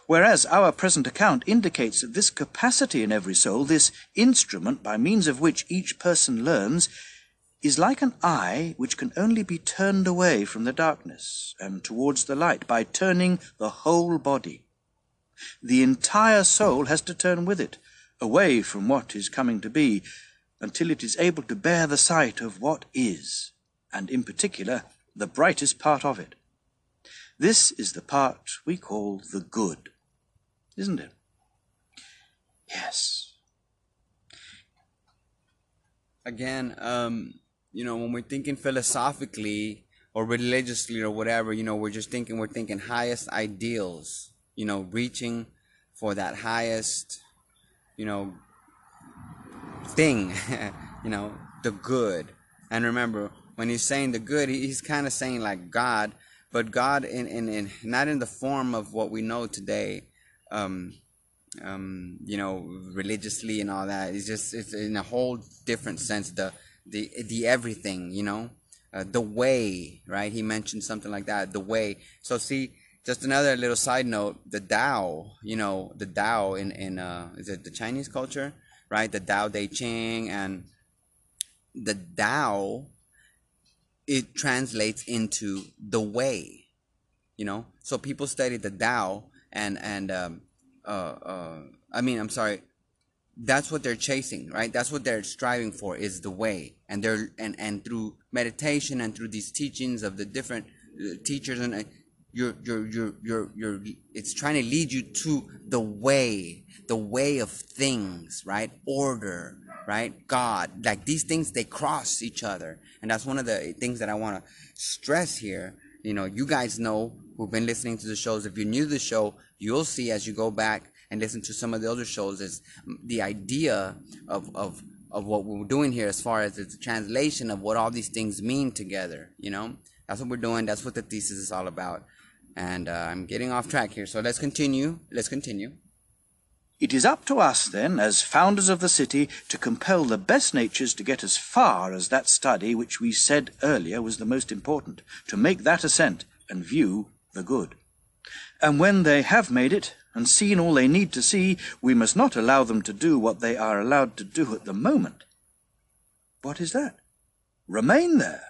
Whereas our present account indicates that this capacity in every soul, this instrument by means of which each person learns, is like an eye which can only be turned away from the darkness and towards the light by turning the whole body. The entire soul has to turn with it, away from what is coming to be, until it is able to bear the sight of what is, and in particular, the brightest part of it. This is the part we call the good, isn't it? Yes. Again, um, you know, when we're thinking philosophically or religiously or whatever, you know, we're just thinking, we're thinking highest ideals, you know, reaching for that highest, you know, thing, you know, the good. And remember, when he's saying the good, he's kind of saying like God, but God in, in, in not in the form of what we know today, um, um, you know, religiously and all that. It's just it's in a whole different sense. The the the everything, you know, uh, the way, right? He mentioned something like that, the way. So see, just another little side note, the Tao, you know, the Tao in, in uh, is it the Chinese culture, right? The Tao Te Ching and the Tao, it translates into the way, you know? So people study the Tao and, and, um, uh, uh, I mean, I'm sorry, that's what they're chasing right? That's what they're striving for is the way. And they're and and through meditation and through these teachings of the different uh, teachers and uh, you're you're you're you're you're it's trying to lead you to the way the way of things right? Order right? God. Like these things they cross each other. And that's one of the things that i want to stress here. You know you guys know who've been listening to the shows if you're new to the show you'll see as you go back and listen to some of the other shows is the idea of, of, of what we're doing here as far as the translation of what all these things mean together, you know? That's what we're doing. That's what the thesis is all about. And uh, I'm getting off track here. So let's continue. Let's continue. It is up to us, then, as founders of the city, to compel the best natures to get as far as that study which we said earlier was the most important, to make that ascent and view the good. And when they have made it, and seen all they need to see, we must not allow them to do what they are allowed to do at the moment. What is that? Remain there,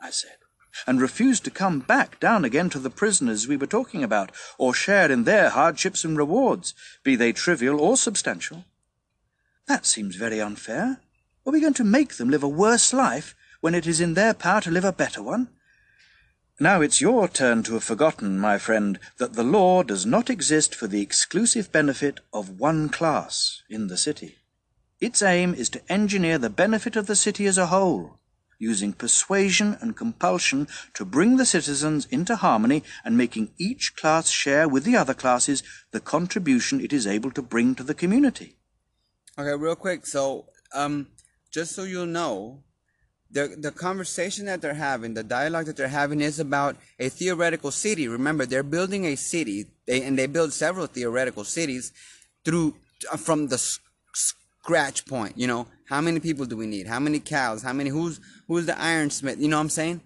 I said, and refuse to come back down again to the prisoners we were talking about, or share in their hardships and rewards, be they trivial or substantial. That seems very unfair. Are we going to make them live a worse life when it is in their power to live a better one? Now it's your turn to have forgotten, my friend, that the law does not exist for the exclusive benefit of one class in the city. Its aim is to engineer the benefit of the city as a whole, using persuasion and compulsion to bring the citizens into harmony and making each class share with the other classes the contribution it is able to bring to the community. Okay, real quick. So, um, just so you know, the the conversation that they're having, the dialogue that they're having is about a theoretical city. Remember, they're building a city, they, and they build several theoretical cities through uh, from the scratch point. You know, how many people do we need? How many cows? How many? Who's who's the ironsmith? You know what I'm saying?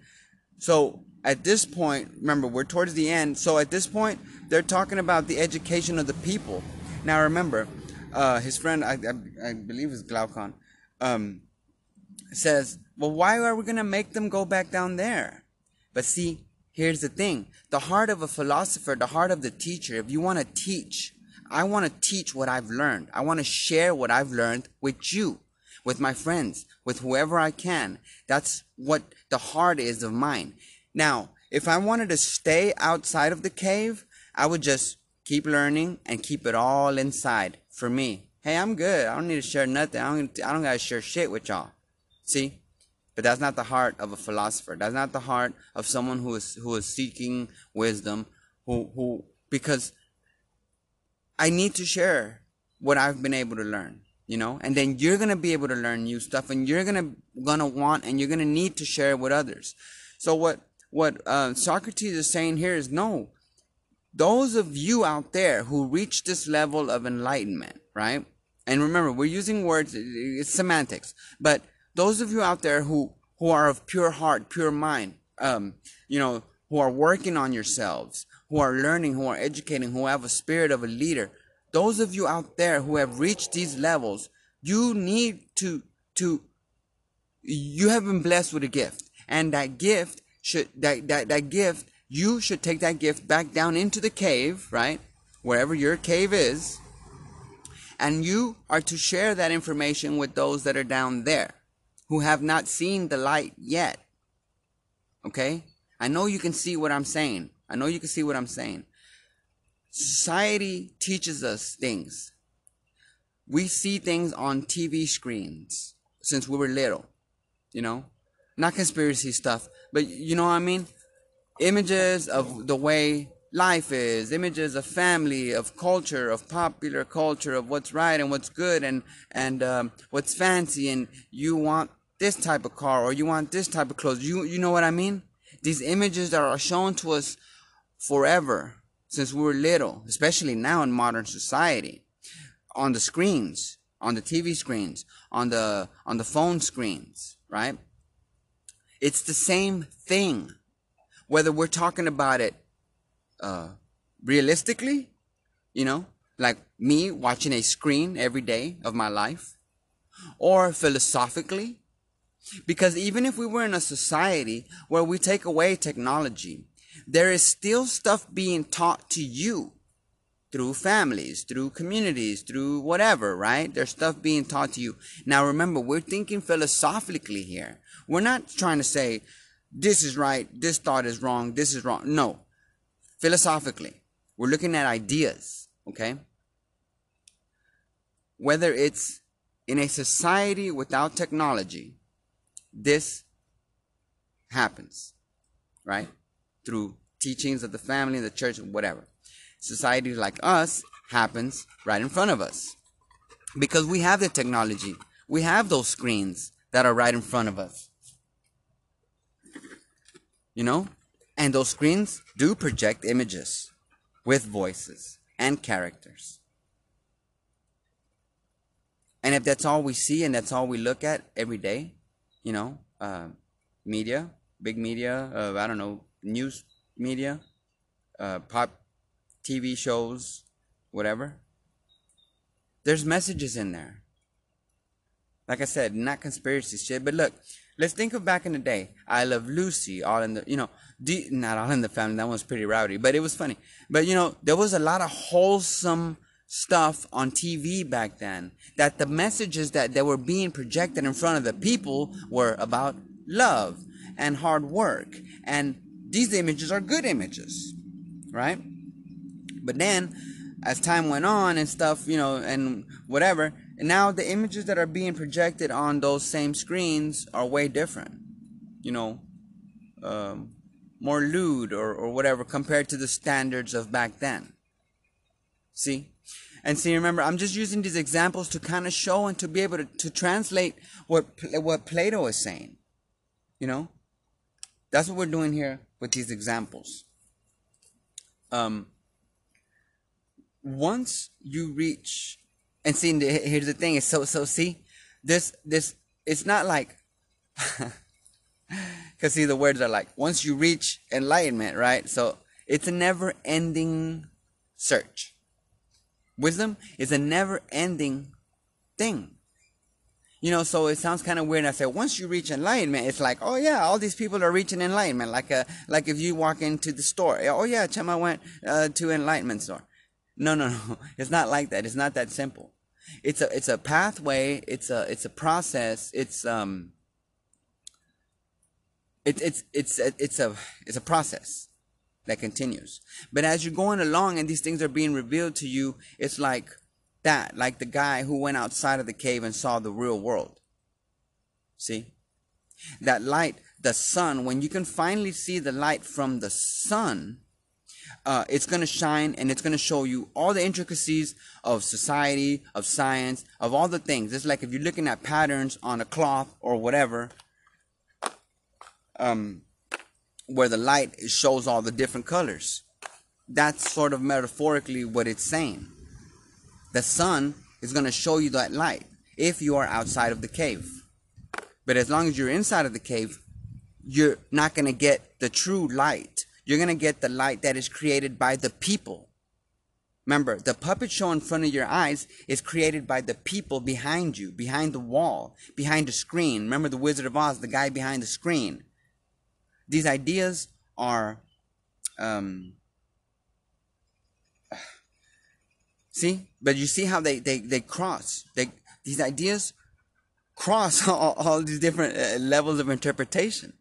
So at this point, remember, we're towards the end. So at this point, they're talking about the education of the people. Now remember, uh, his friend, I, I, I believe is Glaucon, um, says well, why are we going to make them go back down there? But see, here's the thing. The heart of a philosopher, the heart of the teacher, if you want to teach, I want to teach what I've learned. I want to share what I've learned with you, with my friends, with whoever I can. That's what the heart is of mine. Now, if I wanted to stay outside of the cave, I would just keep learning and keep it all inside for me. Hey, I'm good. I don't need to share nothing. I don't, I don't got to share shit with y'all. See? But that's not the heart of a philosopher. That's not the heart of someone who is who is seeking wisdom, who who because I need to share what I've been able to learn, you know, and then you're gonna be able to learn new stuff, and you're gonna gonna want and you're gonna need to share it with others. So what what uh, Socrates is saying here is no. Those of you out there who reach this level of enlightenment, right? And remember, we're using words, it's semantics, but those of you out there who who are of pure heart, pure mind, um, you know, who are working on yourselves, who are learning, who are educating, who have a spirit of a leader, those of you out there who have reached these levels, you need to to you have been blessed with a gift. And that gift should that that, that gift, you should take that gift back down into the cave, right? Wherever your cave is. And you are to share that information with those that are down there who have not seen the light yet. Okay? I know you can see what I'm saying. I know you can see what I'm saying. Society teaches us things. We see things on TV screens since we were little, you know? Not conspiracy stuff, but you know what I mean? Images of the way life is, images of family, of culture, of popular culture, of what's right and what's good and and um, what's fancy, and you want this type of car or you want this type of clothes. You you know what I mean? These images that are shown to us forever since we were little, especially now in modern society, on the screens, on the TV screens, on the on the phone screens, right? It's the same thing. Whether we're talking about it uh, realistically, you know, like me watching a screen every day of my life, or philosophically, because even if we were in a society where we take away technology, there is still stuff being taught to you through families, through communities, through whatever, right? There's stuff being taught to you. Now remember, we're thinking philosophically here. We're not trying to say this is right, this thought is wrong, this is wrong. No. Philosophically, we're looking at ideas, okay? Whether it's in a society without technology, this happens, right? Through teachings of the family, the church, whatever. Society like us happens right in front of us because we have the technology. We have those screens that are right in front of us. You know? And those screens do project images with voices and characters. And if that's all we see and that's all we look at every day, you know, uh, media, big media, uh, I don't know, news media, uh, pop TV shows, whatever. There's messages in there. Like I said, not conspiracy shit, but look, let's think of back in the day. I Love Lucy, all in the, you know, not all in the family, that was pretty rowdy, but it was funny. But, you know, there was a lot of wholesome stuff on TV back then that the messages that, that were being projected in front of the people were about love and hard work. And these images are good images, right? But then, as time went on and stuff, you know, and whatever, and now the images that are being projected on those same screens are way different. You know, um, more lewd or, or whatever compared to the standards of back then. See? And see, remember, I'm just using these examples to kind of show and to be able to, to translate what, what Plato is saying. You know? That's what we're doing here with these examples. Um, once you reach, and see, here's the thing, is so, so see, this, this, it's not like, because see, the words are like, once you reach enlightenment, right? So it's a never ending search Wisdom is a never ending thing. You know, so it sounds kind of weird. I say once you reach enlightenment, it's like, oh yeah, all these people are reaching enlightenment. Like a, like if you walk into the store, oh yeah, Chema went uh, to enlightenment store. No, no, no, it's not like that. It's not that simple. It's a, it's a pathway. It's a, it's a process. It's um, it, it's, it's, it's a, it's a process that continues. But as you're going along and these things are being revealed to you, it's like that, like the guy who went outside of the cave and saw the real world. See? That light, the sun, when you can finally see the light from the sun, uh, it's going to shine and it's going to show you all the intricacies of society, of science, of all the things. It's like if you're looking at patterns on a cloth or whatever. Um, where the light shows all the different colors. That's sort of metaphorically what it's saying. The sun is going to show you that light if you are outside of the cave. But as long as you're inside of the cave, you're not going to get the true light. You're going to get the light that is created by the people. Remember, the puppet show in front of your eyes is created by the people behind you, behind the wall, behind the screen. Remember the Wizard of Oz, the guy behind the screen. These ideas are, um, see, but you see how they, they, they cross. They, these ideas cross all, all these different uh, levels of interpretation.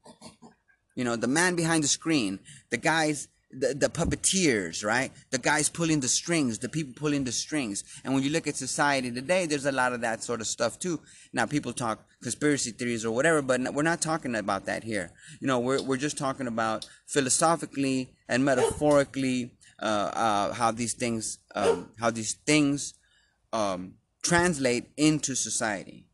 You know, the man behind the screen, the guys the, the puppeteers, right? The guys pulling the strings, the people pulling the strings. And when you look at society today, there's a lot of that sort of stuff too. Now, people talk conspiracy theories or whatever, but we're not talking about that here. You know, we're, we're just talking about philosophically and metaphorically uh, uh, how these things, um, how these things um, translate into society.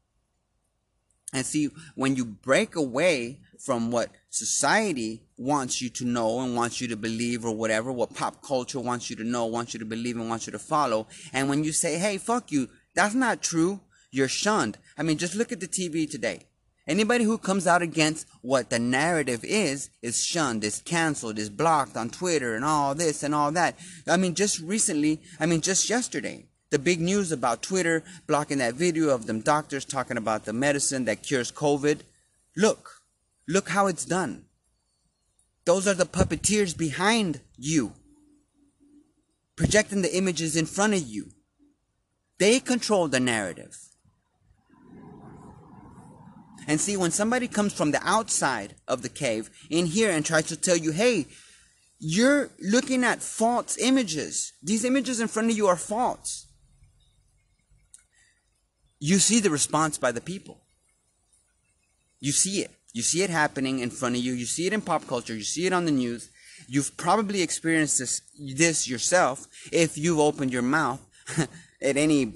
And see, when you break away from what society wants you to know and wants you to believe or whatever, what pop culture wants you to know, wants you to believe and wants you to follow. And when you say, hey, fuck you, that's not true, you're shunned. I mean, just look at the TV today. Anybody who comes out against what the narrative is, is shunned, is canceled, is blocked on Twitter and all this and all that. I mean, just recently, I mean, just yesterday, the big news about Twitter blocking that video of them doctors talking about the medicine that cures COVID. Look, look how it's done. Those are the puppeteers behind you, projecting the images in front of you. They control the narrative. And see, when somebody comes from the outside of the cave in here and tries to tell you, hey, you're looking at false images. These images in front of you are false. You see the response by the people. You see it. You see it happening in front of you. You see it in pop culture. You see it on the news. You've probably experienced this, this yourself if you've opened your mouth at any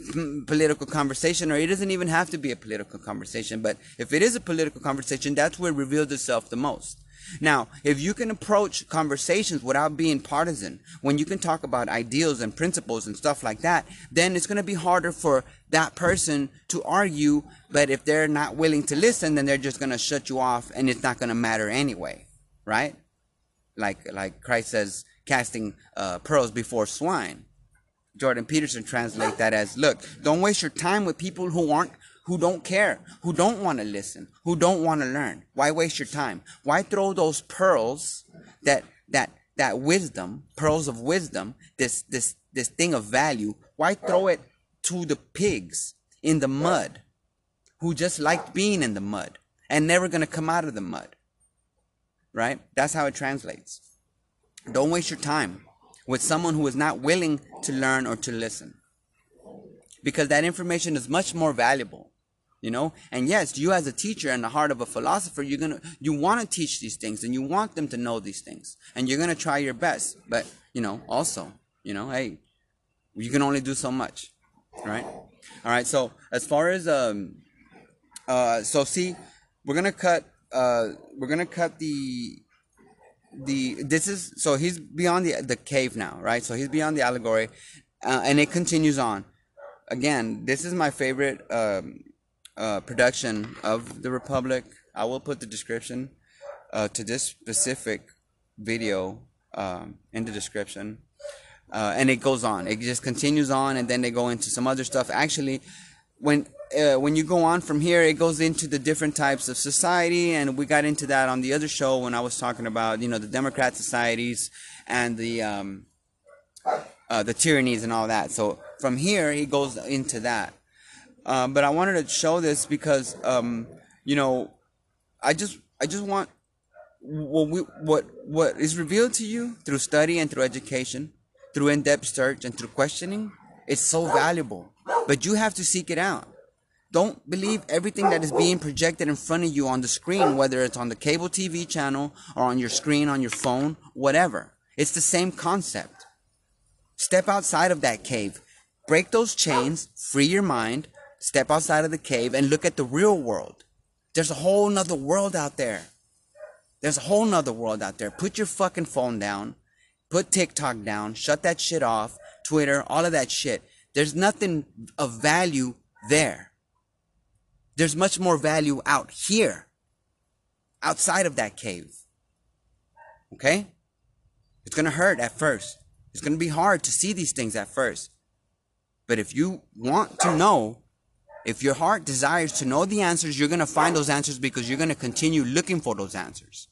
political conversation, or it doesn't even have to be a political conversation. But if it is a political conversation, that's where it reveals itself the most. Now, if you can approach conversations without being partisan, when you can talk about ideals and principles and stuff like that, then it's going to be harder for that person to argue. But if they're not willing to listen, then they're just going to shut you off and it's not going to matter anyway. Right? Like, like Christ says, casting uh, pearls before swine. Jordan Peterson translate that as, look, don't waste your time with people who aren't who don't care, who don't want to listen, who don't want to learn. Why waste your time? Why throw those pearls that that that wisdom, pearls of wisdom, this this this thing of value, why throw it to the pigs in the mud who just liked being in the mud and never going to come out of the mud? Right? That's how it translates. Don't waste your time with someone who is not willing to learn or to listen because that information is much more valuable you know? And yes you as a teacher and the heart of a philosopher you're gonna you want to teach these things and you want them to know these things. And you're gonna try your best but you know also you know hey you can only do so much right? All right so as far as um uh so see we're gonna cut uh we're gonna cut the the this is so he's beyond the the cave now right? So he's beyond the allegory uh, and it continues on. Again this is my favorite um uh, production of the Republic. I will put the description uh, to this specific video um, in the description. Uh, and it goes on. It just continues on, and then they go into some other stuff. Actually, when uh, when you go on from here, it goes into the different types of society, and we got into that on the other show when I was talking about you know the democrat societies and the um, uh, the tyrannies and all that. So from here, he goes into that. Um, but I wanted to show this because, um, you know, I just I just want what we, what what is revealed to you through study and through education, through in-depth search and through questioning. It's so valuable, but you have to seek it out. Don't believe everything that is being projected in front of you on the screen, whether it's on the cable TV channel or on your screen on your phone, whatever. It's the same concept. Step outside of that cave. Break those chains, free your mind, Step outside of the cave and look at the real world. There's a whole nother world out there. There's a whole nother world out there. Put your fucking phone down. Put TikTok down. Shut that shit off. Twitter, all of that shit. There's nothing of value there. There's much more value out here. Outside of that cave. Okay? It's gonna hurt at first. It's gonna be hard to see these things at first. But if you want to know if your heart desires to know the answers, you're going to find those answers because you're going to continue looking for those answers.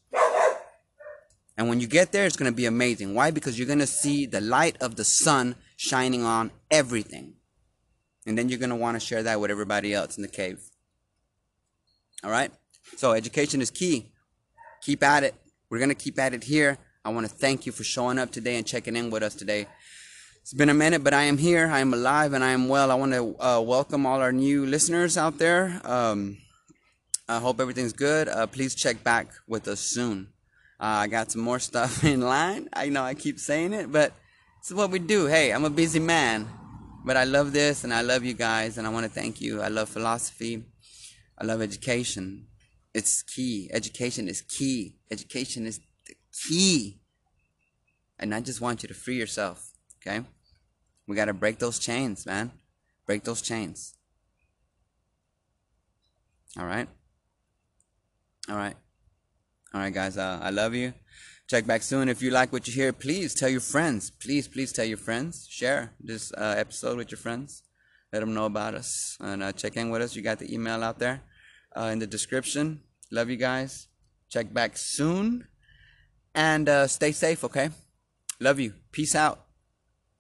And when you get there, it's going to be amazing. Why? Because you're going to see the light of the sun shining on everything. And then you're going to want to share that with everybody else in the cave. All right? So, education is key. Keep at it. We're going to keep at it here. I want to thank you for showing up today and checking in with us today. It's been a minute, but I am here. I am alive and I am well. I want to uh, welcome all our new listeners out there. Um, I hope everything's good. Uh, please check back with us soon. Uh, I got some more stuff in line. I know I keep saying it, but it's what we do. Hey, I'm a busy man, but I love this and I love you guys and I want to thank you. I love philosophy. I love education. It's key. Education is key. Education is the key. And I just want you to free yourself. Okay? We got to break those chains, man. Break those chains. All right? All right. All right, guys. Uh, I love you. Check back soon. If you like what you hear, please tell your friends. Please, please tell your friends. Share this uh, episode with your friends. Let them know about us and uh, check in with us. You got the email out there uh, in the description. Love you guys. Check back soon and uh, stay safe, okay? Love you. Peace out.